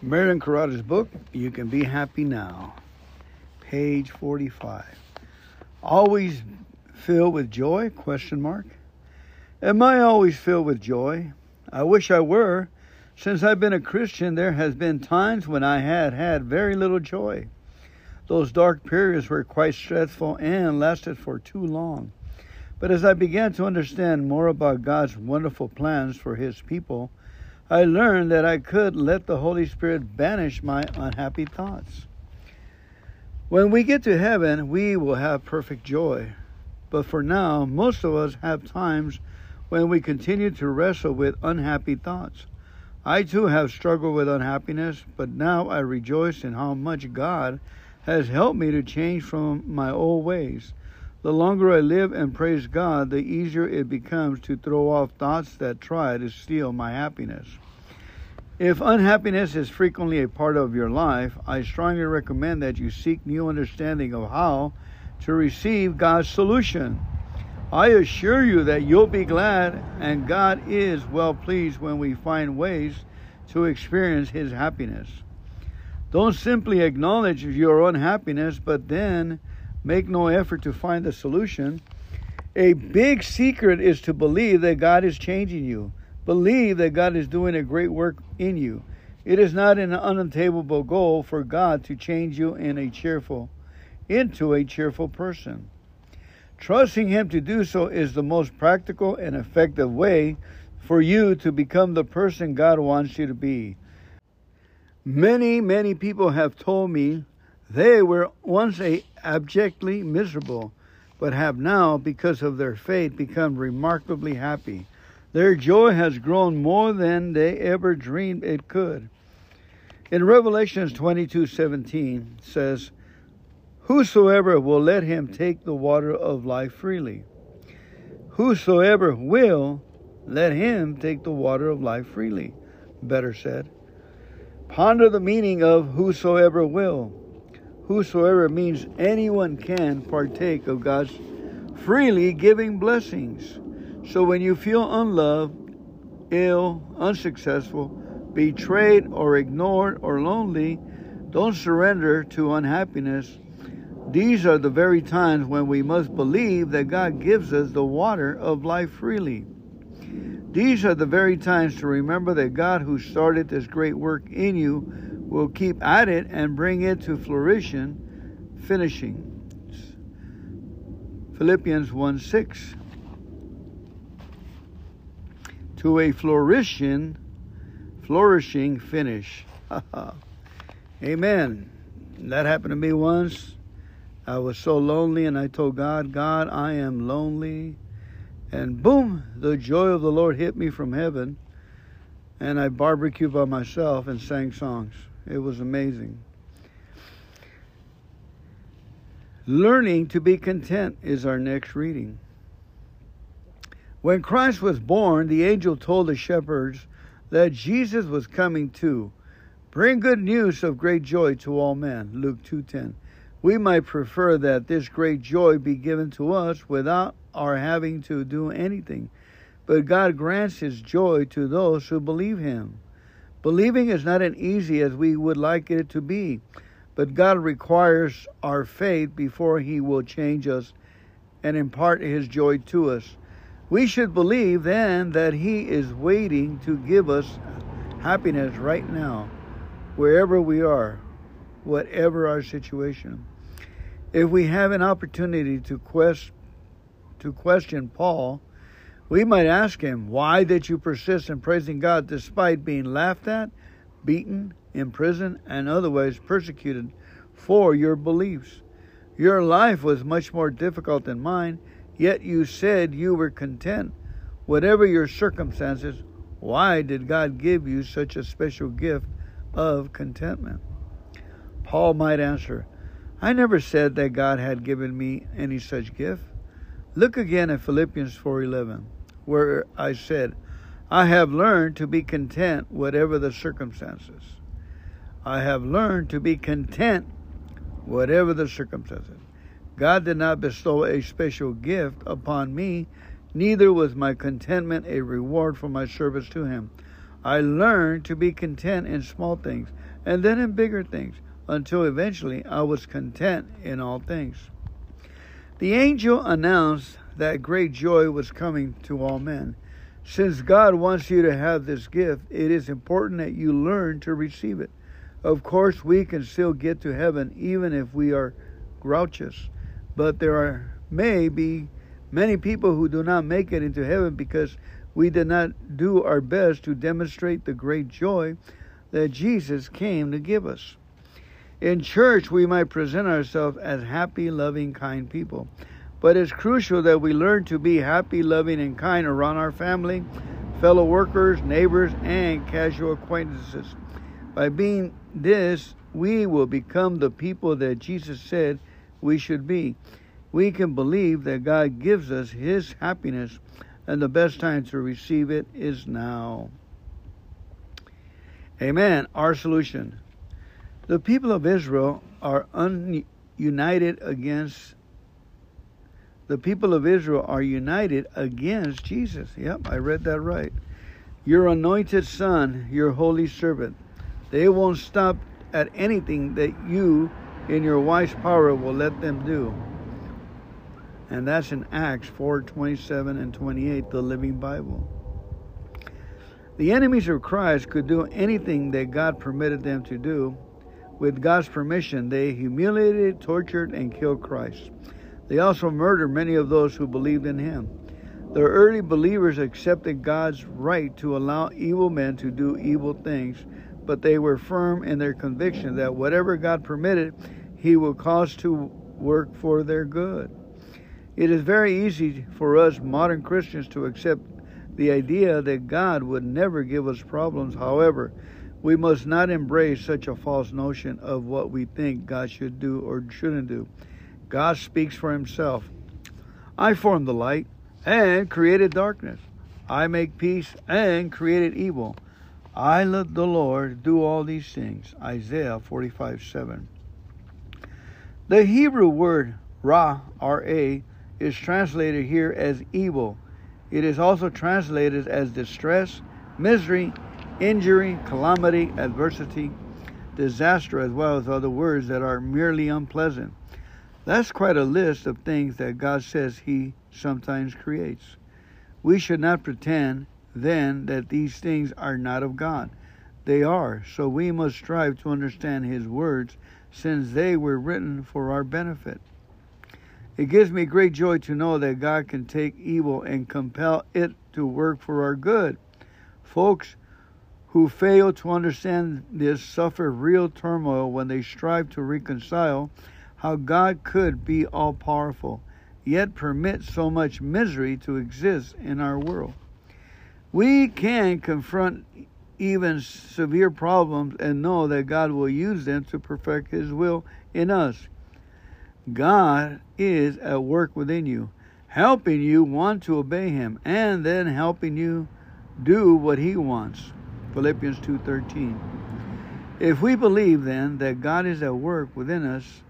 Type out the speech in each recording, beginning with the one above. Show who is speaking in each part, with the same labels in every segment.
Speaker 1: Merlin Carothers' book, You Can Be Happy Now, page 45. Always filled with joy? Question mark. Am I always filled with joy? I wish I were. Since I've been a Christian, there has been times when I had had very little joy. Those dark periods were quite stressful and lasted for too long. But as I began to understand more about God's wonderful plans for His people, I learned that I could let the Holy Spirit banish my unhappy thoughts. When we get to heaven, we will have perfect joy. But for now, most of us have times when we continue to wrestle with unhappy thoughts. I too have struggled with unhappiness, but now I rejoice in how much God has helped me to change from my old ways. The longer I live and praise God, the easier it becomes to throw off thoughts that try to steal my happiness. If unhappiness is frequently a part of your life, I strongly recommend that you seek new understanding of how to receive God's solution. I assure you that you'll be glad, and God is well pleased when we find ways to experience His happiness. Don't simply acknowledge your unhappiness, but then make no effort to find a solution. A big secret is to believe that God is changing you. Believe that God is doing a great work in you. It is not an unattainable goal for God to change you in a cheerful into a cheerful person. Trusting Him to do so is the most practical and effective way for you to become the person God wants you to be. Many, many people have told me they were once a abjectly miserable, but have now, because of their faith, become remarkably happy. Their joy has grown more than they ever dreamed it could. In Revelations 22:17 says, Whosoever will let him take the water of life freely. Whosoever will, let him take the water of life freely. Better said. Ponder the meaning of whosoever will. Whosoever means anyone can partake of God's freely giving blessings. So when you feel unloved, ill, unsuccessful, betrayed, or ignored, or lonely, don't surrender to unhappiness these are the very times when we must believe that God gives us the water of life freely. These are the very times to remember that God, who started this great work in you, will keep at it and bring it to flourishing, finishing. Philippians 1 6. To a flourishing, flourishing finish. Amen. That happened to me once. I was so lonely, and I told God, God, I am lonely. And boom, the joy of the Lord hit me from heaven. And I barbecued by myself and sang songs. It was amazing. Learning to be content is our next reading. When Christ was born, the angel told the shepherds that Jesus was coming too. Bring good news of great joy to all men. Luke 2:10. We might prefer that this great joy be given to us without our having to do anything. But God grants His joy to those who believe Him. Believing is not as easy as we would like it to be, but God requires our faith before He will change us and impart His joy to us. We should believe then that He is waiting to give us happiness right now, wherever we are whatever our situation. If we have an opportunity to quest to question Paul, we might ask him, Why did you persist in praising God despite being laughed at, beaten, imprisoned, and otherwise persecuted for your beliefs? Your life was much more difficult than mine, yet you said you were content. Whatever your circumstances, why did God give you such a special gift of contentment? Paul might answer, I never said that God had given me any such gift. Look again at Philippians 4:11, where I said, I have learned to be content whatever the circumstances. I have learned to be content whatever the circumstances. God did not bestow a special gift upon me, neither was my contentment a reward for my service to him. I learned to be content in small things and then in bigger things, until eventually I was content in all things. The angel announced that great joy was coming to all men. Since God wants you to have this gift, it is important that you learn to receive it. Of course, we can still get to heaven even if we are grouches, but there are, may be many people who do not make it into heaven because we did not do our best to demonstrate the great joy that Jesus came to give us. In church, we might present ourselves as happy, loving, kind people. But it's crucial that we learn to be happy, loving, and kind around our family, fellow workers, neighbors, and casual acquaintances. By being this, we will become the people that Jesus said we should be. We can believe that God gives us His happiness, and the best time to receive it is now. Amen. Our solution. The people of Israel are united against the people of Israel are united against Jesus. Yep, I read that right. Your anointed son, your holy servant. They won't stop at anything that you, in your wise power, will let them do. And that's in Acts 4 27 and 28, the Living Bible. The enemies of Christ could do anything that God permitted them to do. With God's permission, they humiliated, tortured, and killed Christ. They also murdered many of those who believed in him. The early believers accepted God's right to allow evil men to do evil things, but they were firm in their conviction that whatever God permitted, he will cause to work for their good. It is very easy for us modern Christians to accept the idea that God would never give us problems. However, we must not embrace such a false notion of what we think God should do or shouldn't do. God speaks for himself. I formed the light and created darkness. I make peace and created evil. I let the Lord do all these things. Isaiah 45 7. The Hebrew word ra, R-A, is translated here as evil. It is also translated as distress, misery, injury, calamity, adversity, disaster, as well as other words that are merely unpleasant. That's quite a list of things that God says He sometimes creates. We should not pretend then that these things are not of God. They are, so we must strive to understand His words since they were written for our benefit. It gives me great joy to know that God can take evil and compel it to work for our good. Folks who fail to understand this suffer real turmoil when they strive to reconcile how God could be all powerful, yet permit so much misery to exist in our world. We can confront even severe problems and know that God will use them to perfect His will in us. God is at work within you, helping you want to obey Him and then helping you do what He wants. Philippians 2:13. If we believe then that God is at work within us,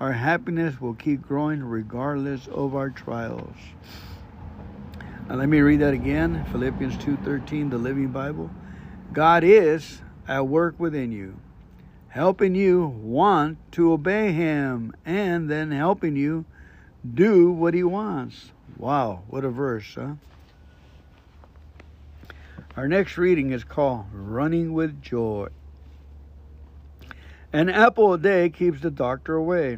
Speaker 1: our happiness will keep growing regardless of our trials. Now let me read that again. Philippians 2:13, the Living Bible. God is at work within you, helping you want to obey him and then helping you do what he wants. Wow, what a verse, huh? Our next reading is called Running with Joy. An apple a day keeps the doctor away.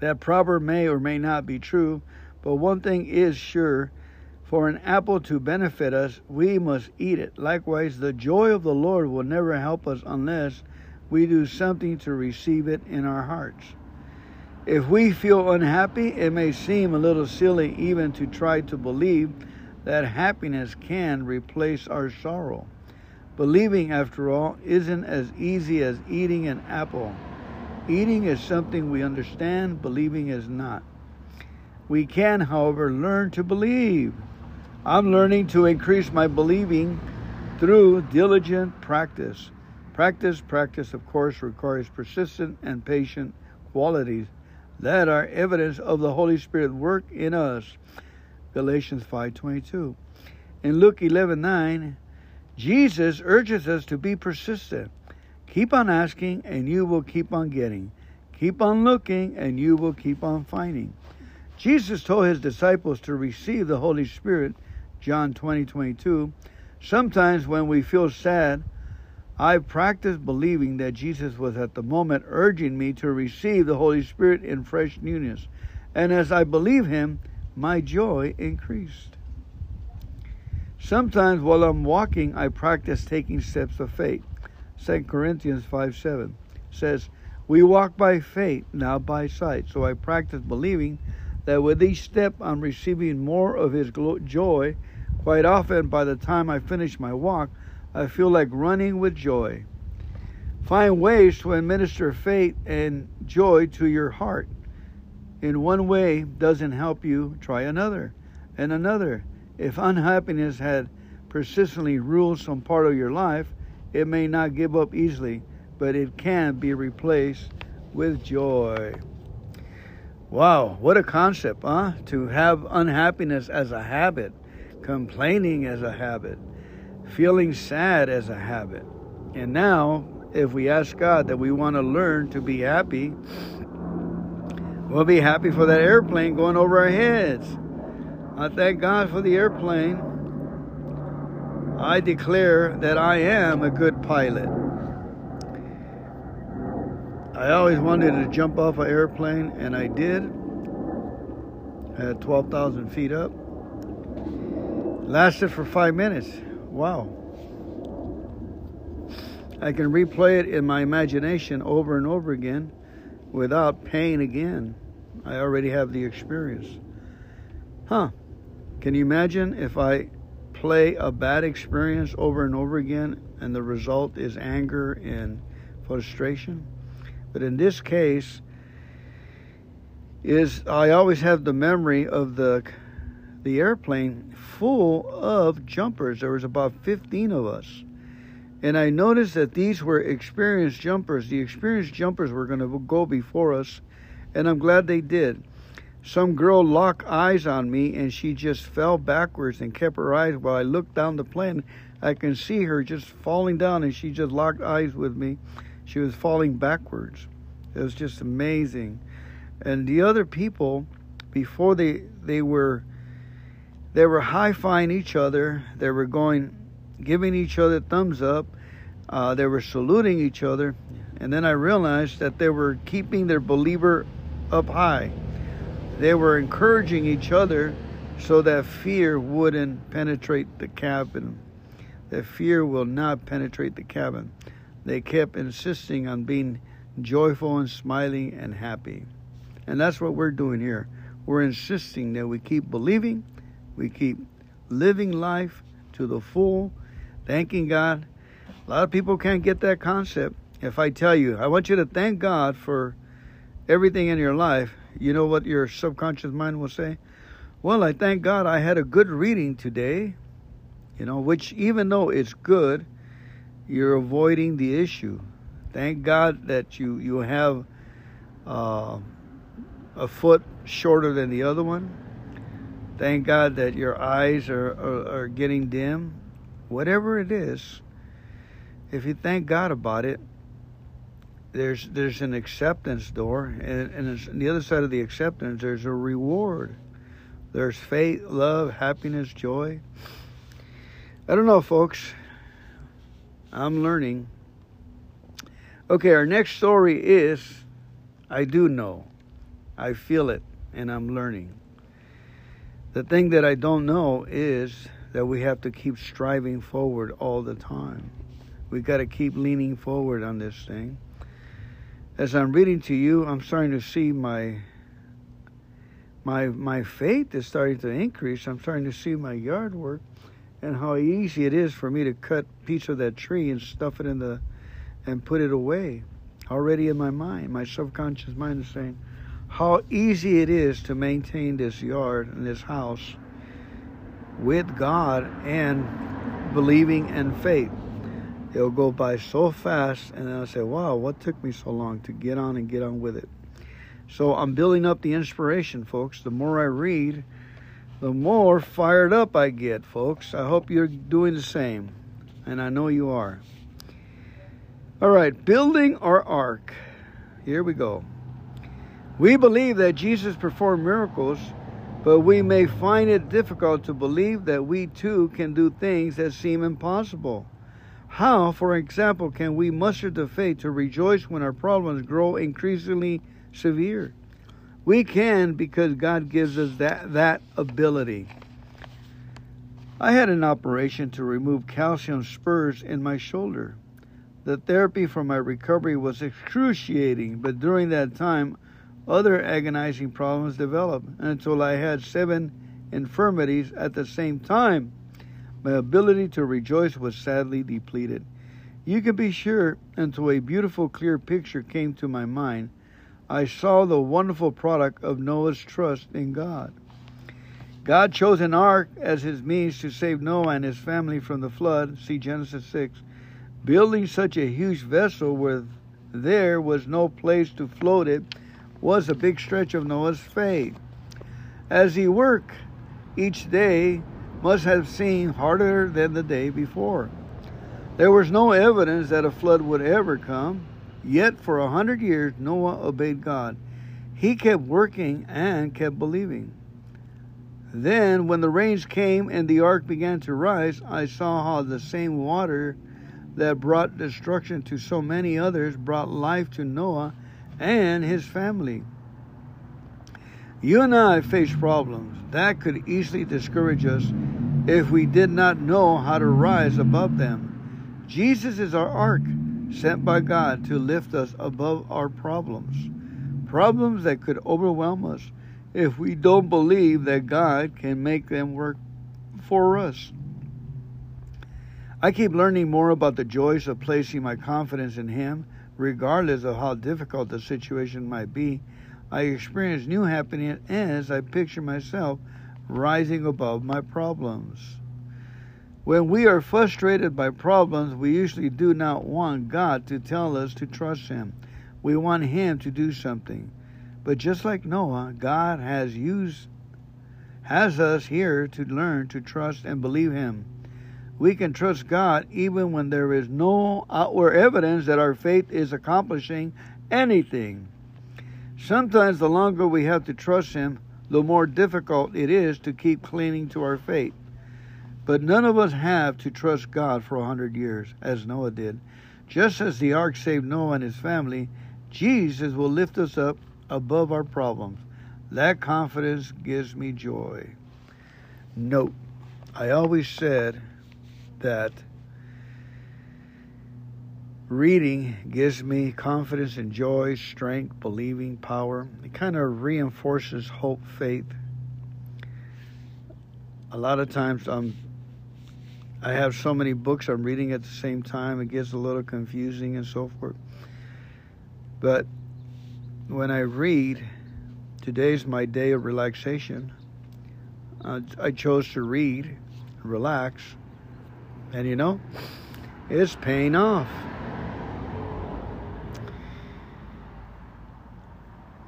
Speaker 1: That proverb may or may not be true, but one thing is sure for an apple to benefit us, we must eat it. Likewise, the joy of the Lord will never help us unless we do something to receive it in our hearts. If we feel unhappy, it may seem a little silly even to try to believe that happiness can replace our sorrow. Believing, after all, isn't as easy as eating an apple. Eating is something we understand, believing is not. We can, however, learn to believe. I'm learning to increase my believing through diligent practice. Practice, practice, of course, requires persistent and patient qualities that are evidence of the Holy Spirit work in us. Galatians 5:22. In Luke 11:9, Jesus urges us to be persistent. Keep on asking, and you will keep on getting. Keep on looking, and you will keep on finding. Jesus told his disciples to receive the Holy Spirit, John 20, 22. Sometimes when we feel sad, I practice believing that Jesus was at the moment urging me to receive the Holy Spirit in fresh newness. And as I believe Him, my joy increased. Sometimes while I'm walking, I practice taking steps of faith. 2 Corinthians 5 7 says, We walk by faith, now by sight. So I practice believing that with each step I'm receiving more of His joy. Quite often, by the time I finish my walk, I feel like running with joy. Find ways to administer faith and joy to your heart. In one way doesn't help you, try another and another. If unhappiness had persistently ruled some part of your life, it may not give up easily, but it can be replaced with joy. Wow, what a concept, huh? To have unhappiness as a habit, complaining as a habit feeling sad as a habit. And now, if we ask God that we want to learn to be happy, we'll be happy for that airplane going over our heads. I thank God for the airplane. I declare that I am a good pilot. I always wanted to jump off an airplane, and I did. At 12,000 feet up. Lasted for five minutes. Wow. I can replay it in my imagination over and over again without pain again. I already have the experience. Huh. Can you imagine if I play a bad experience over and over again and the result is anger and frustration? But in this case, is I always have the memory of the the airplane full of jumpers. There was about 15 of us. And I noticed that these were experienced jumpers. The experienced jumpers were going to go before us, and I'm glad they did. Some girl locked eyes on me, and she just fell backwards and kept her eyes while I looked down the plane. I can see her just falling down, and she just locked eyes with me. She was falling backwards. It was just amazing. And the other people, before they they were they were high fiving each other. They were going, giving each other thumbs up. Uh, they were saluting each other. And then I realized that they were keeping their believer up high. They were encouraging each other so that fear wouldn't penetrate the cabin. That fear will not penetrate the cabin. They kept insisting on being joyful and smiling and happy. And that's what we're doing here. We're insisting that we keep believing we keep living life to the full, thanking God. A lot of people can't get that concept. If I tell you, I want you to thank God for everything in your life, you know what your subconscious mind will say? Well, I thank God I had a good reading today, you know, which even though it's good, you're avoiding the issue. Thank God that you, you have uh, a foot shorter than the other one Thank God that your eyes are, are, are getting dim. Whatever it is, if you thank God about it, there's there's an acceptance door, and, and on the other side of the acceptance, there's a reward. There's faith, love, happiness, joy. I don't know, folks. I'm learning. Okay, our next story is I do know. I feel it, and I'm learning. The thing that I don't know is that we have to keep striving forward all the time. We got to keep leaning forward on this thing. As I'm reading to you, I'm starting to see my my my faith is starting to increase. I'm starting to see my yard work and how easy it is for me to cut piece of that tree and stuff it in the and put it away. Already in my mind, my subconscious mind is saying, how easy it is to maintain this yard and this house with God and believing and faith. It'll go by so fast, and I'll say, wow, what took me so long to get on and get on with it? So I'm building up the inspiration, folks. The more I read, the more fired up I get, folks. I hope you're doing the same, and I know you are. All right, building our ark. Here we go. We believe that Jesus performed miracles, but we may find it difficult to believe that we too can do things that seem impossible. How, for example, can we muster the faith to rejoice when our problems grow increasingly severe? We can because God gives us that, that ability. I had an operation to remove calcium spurs in my shoulder. The therapy for my recovery was excruciating, but during that time, other agonizing problems developed until I had seven infirmities at the same time. My ability to rejoice was sadly depleted. You can be sure until a beautiful, clear picture came to my mind, I saw the wonderful product of Noah's trust in God. God chose an ark as his means to save Noah and his family from the flood. See Genesis 6. Building such a huge vessel where there was no place to float it was a big stretch of Noah's faith. As he worked each day must have seemed harder than the day before. There was no evidence that a flood would ever come, yet for a hundred years Noah obeyed God. He kept working and kept believing. Then, when the rains came and the ark began to rise, I saw how the same water that brought destruction to so many others brought life to Noah and his family. You and I face problems that could easily discourage us if we did not know how to rise above them. Jesus is our ark, sent by God to lift us above our problems. Problems that could overwhelm us if we don't believe that God can make them work for us. I keep learning more about the joys of placing my confidence in Him, regardless of how difficult the situation might be. I experience new happiness as I picture myself rising above my problems. When we are frustrated by problems, we usually do not want God to tell us to trust Him. We want Him to do something. But just like Noah, God has used has us here to learn to trust and believe Him we can trust God even when there is no outward evidence that our faith is accomplishing anything. Sometimes the longer we have to trust Him, the more difficult it is to keep clinging to our faith. But none of us have to trust God for a hundred years, as Noah did. Just as the ark saved Noah and his family, Jesus will lift us up above our problems. That confidence gives me joy. Note, I always said that reading gives me confidence and joy, strength, believing, power. It kind of reinforces hope, faith. A lot of times I'm I have so many books I'm reading at the same time, it gets a little confusing and so forth. But when I read, today's my day of relaxation. Uh, I chose to read, relax, and you know, it's paying off.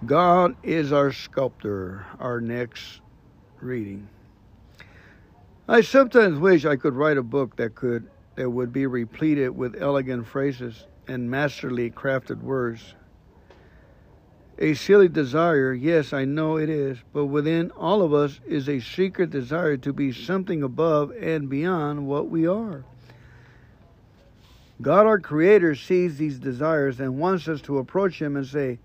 Speaker 1: God is our sculptor, our next reading. I sometimes wish I could write a book that could that would be repleted with elegant phrases and masterly crafted words. A silly desire, yes, I know it is, but within all of us is a secret desire to be something above and beyond what we are. God, our Creator, sees these desires and wants us to approach Him and say,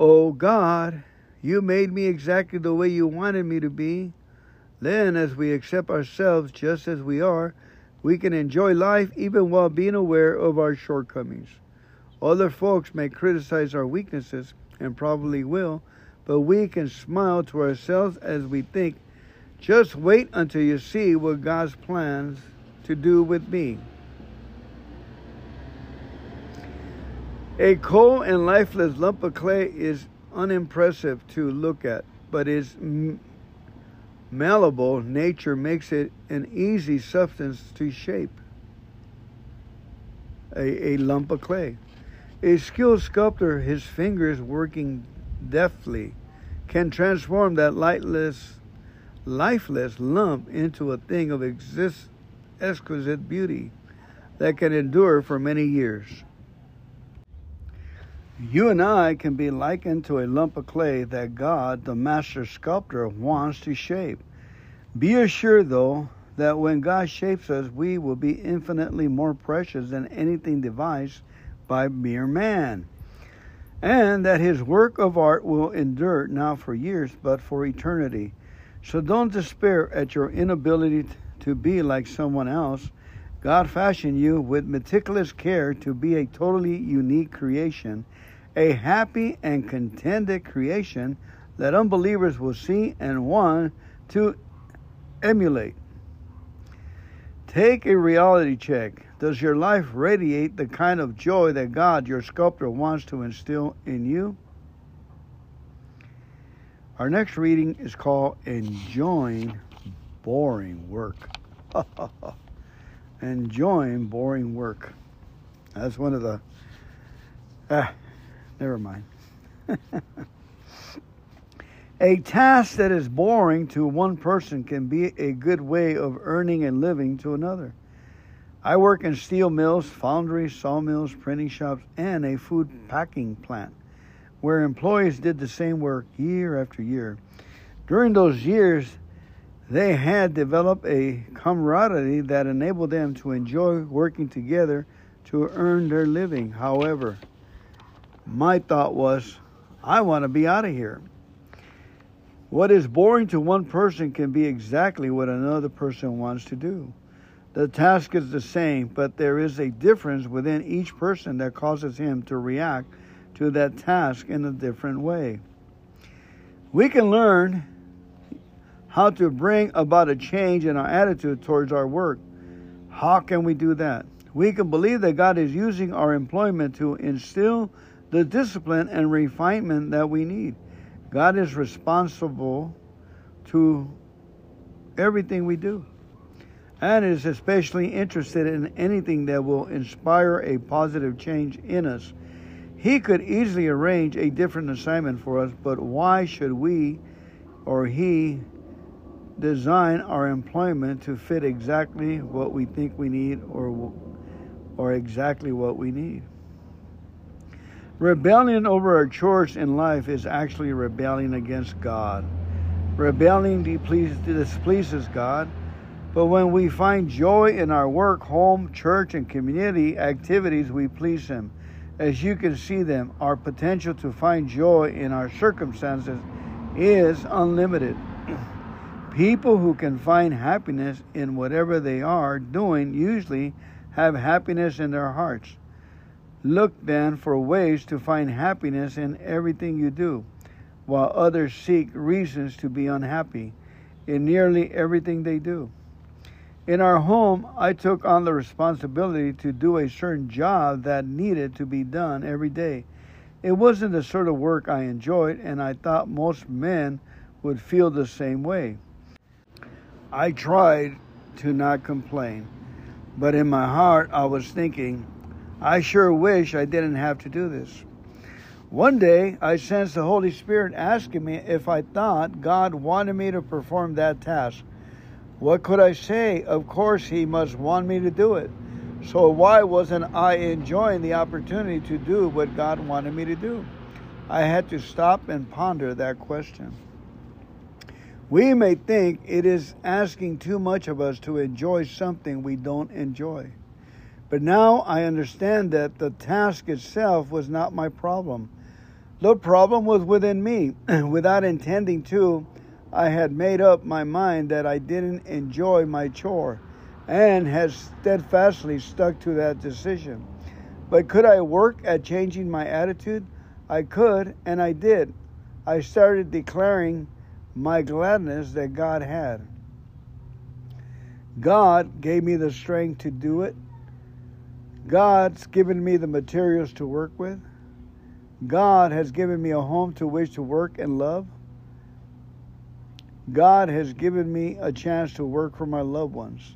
Speaker 1: Oh God, you made me exactly the way you wanted me to be. Then, as we accept ourselves just as we are, we can enjoy life even while being aware of our shortcomings. Other folks may criticize our weaknesses, and probably will, but we can smile to ourselves as we think, just wait until you see what God's plans to do with me. A cold and lifeless lump of clay is unimpressive to look at, but is malleable. Nature makes it an easy substance to shape. A, a lump of clay. A skilled sculptor, his fingers working deftly, can transform that lightless, lifeless lump into a thing of exist, exquisite beauty that can endure for many years. You and I can be likened to a lump of clay that God, the master sculptor, wants to shape. Be assured, though, that when God shapes us, we will be infinitely more precious than anything devised by mere man. And that his work of art will endure not for years, but for eternity. So don't despair at your inability to be like someone else. God fashioned you with meticulous care to be a totally unique creation, a happy and contented creation that unbelievers will see and want to emulate. Take a reality check. Does your life radiate the kind of joy that God, your sculptor, wants to instill in you? Our next reading is called Enjoying Boring Work. Enjoying boring work. That's one of the. Ah, never mind. A task that is boring to one person can be a good way of earning a living to another. I work in steel mills, foundries, sawmills, printing shops, and a food packing plant where employees did the same work year after year. During those years, they had developed a camaraderie that enabled them to enjoy working together to earn their living. However, my thought was, I want to be out of here. What is boring to one person can be exactly what another person wants to do. The task is the same, but there is a difference within each person that causes him to react to that task in a different way. We can learn how to bring about a change in our attitude towards our work. How can we do that? We can believe that God is using our employment to instill the discipline and refinement that we need. God is responsible to everything we do and is especially interested in anything that will inspire a positive change in us. He could easily arrange a different assignment for us, but why should we or he design our employment to fit exactly what we think we need or or exactly what we need? Rebellion over our chores in life is actually rebelling against God. Rebelling displeases God, but when we find joy in our work, home, church, and community activities, we please Him. As you can see them, our potential to find joy in our circumstances is unlimited. People who can find happiness in whatever they are doing usually have happiness in their hearts. Look then for ways to find happiness in everything you do, while others seek reasons to be unhappy in nearly everything they do. In our home, I took on the responsibility to do a certain job that needed to be done every day. It wasn't the sort of work I enjoyed, and I thought most men would feel the same way. I tried to not complain, but in my heart, I was thinking, I sure wish I didn't have to do this. One day, I sensed the Holy Spirit asking me if I thought God wanted me to perform that task. What could I say? Of course, He must want me to do it. So, why wasn't I enjoying the opportunity to do what God wanted me to do? I had to stop and ponder that question. We may think it is asking too much of us to enjoy something we don't enjoy. But now I understand that the task itself was not my problem. The problem was within me. Without intending to, I had made up my mind that I didn't enjoy my chore and had steadfastly stuck to that decision. But could I work at changing my attitude? I could, and I did. I started declaring my gladness that God had. God gave me the strength to do it God's given me the materials to work with. God has given me a home to which to work and love. God has given me a chance to work for my loved ones.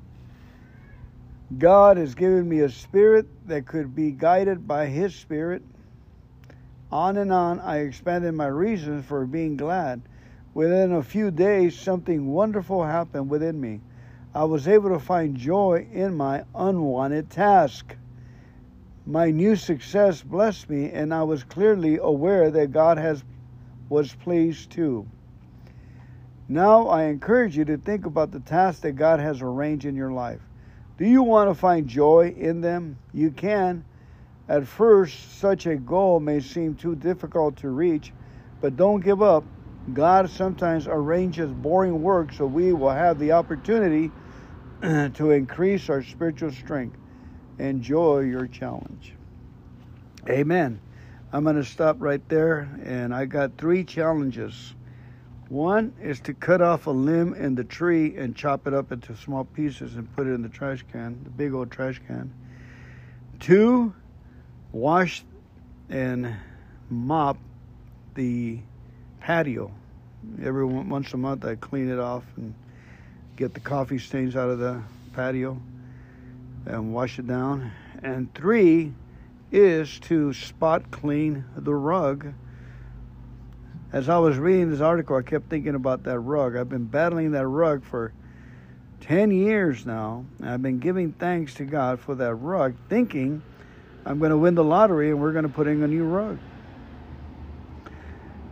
Speaker 1: God has given me a spirit that could be guided by His Spirit. On and on, I expanded my reasons for being glad. Within a few days, something wonderful happened within me. I was able to find joy in my unwanted task. My new success blessed me, and I was clearly aware that God has was pleased too. Now I encourage you to think about the tasks that God has arranged in your life. Do you want to find joy in them? You can. At first, such a goal may seem too difficult to reach, but don't give up. God sometimes arranges boring work so we will have the opportunity to increase our spiritual strength. Enjoy your challenge. Amen. I'm going to stop right there, and I got three challenges. One is to cut off a limb in the tree and chop it up into small pieces and put it in the trash can, the big old trash can. Two, wash and mop the patio. Every once a month, I clean it off and get the coffee stains out of the patio and wash it down. And three is to spot clean the rug. As I was reading this article, I kept thinking about that rug. I've been battling that rug for 10 years now. I've been giving thanks to God for that rug, thinking I'm going to win the lottery and we're going to put in a new rug.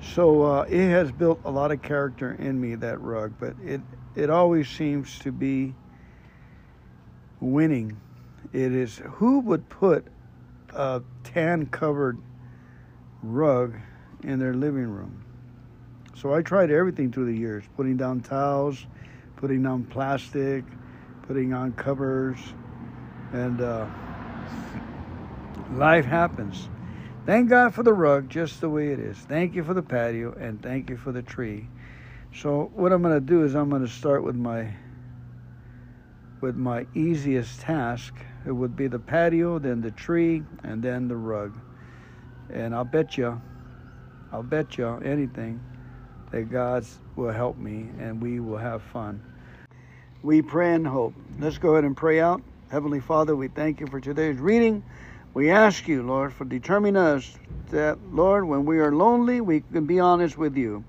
Speaker 1: So uh, it has built a lot of character in me, that rug, but it, it always seems to be winning. It is who would put a tan covered rug in their living room? So I tried everything through the years putting down towels, putting down plastic, putting on covers, and uh, life happens. Thank God for the rug just the way it is. Thank you for the patio and thank you for the tree. So what I'm going to do is I'm going to start with my with my easiest task. It would be the patio, then the tree, and then the rug. And I'll bet you, I'll bet you anything that God will help me and we will have fun. We pray and hope. Let's go ahead and pray out. Heavenly Father, we thank you for today's reading. We ask you, Lord, for determining us that, Lord, when we are lonely, we can be honest with you.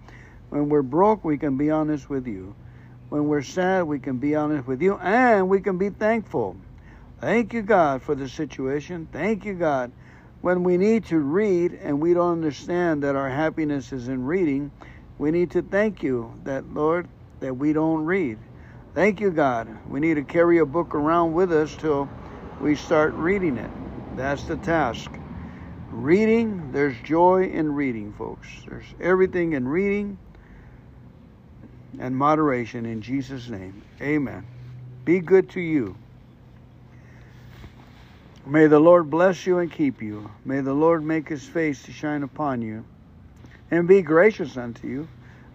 Speaker 1: When we're broke, we can be honest with you. When we're sad, we can be honest with you and we can be thankful. Thank you, God, for the situation. Thank you, God. When we need to read and we don't understand that our happiness is in reading, we need to thank you that, Lord, that we don't read. Thank you, God. We need to carry a book around with us till we start reading it. That's the task. Reading, there's joy in reading, folks. There's everything in reading and moderation in Jesus' name. Amen. Be good to you. May the Lord bless you and keep you. May the Lord make his face to shine upon you and be gracious unto you.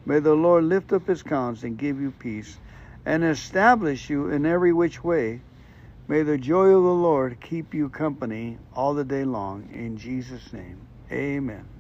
Speaker 1: May the Lord lift up his countenance and give you peace and establish you in every which way. May the joy of the Lord keep you company all the day long. In Jesus' name, amen.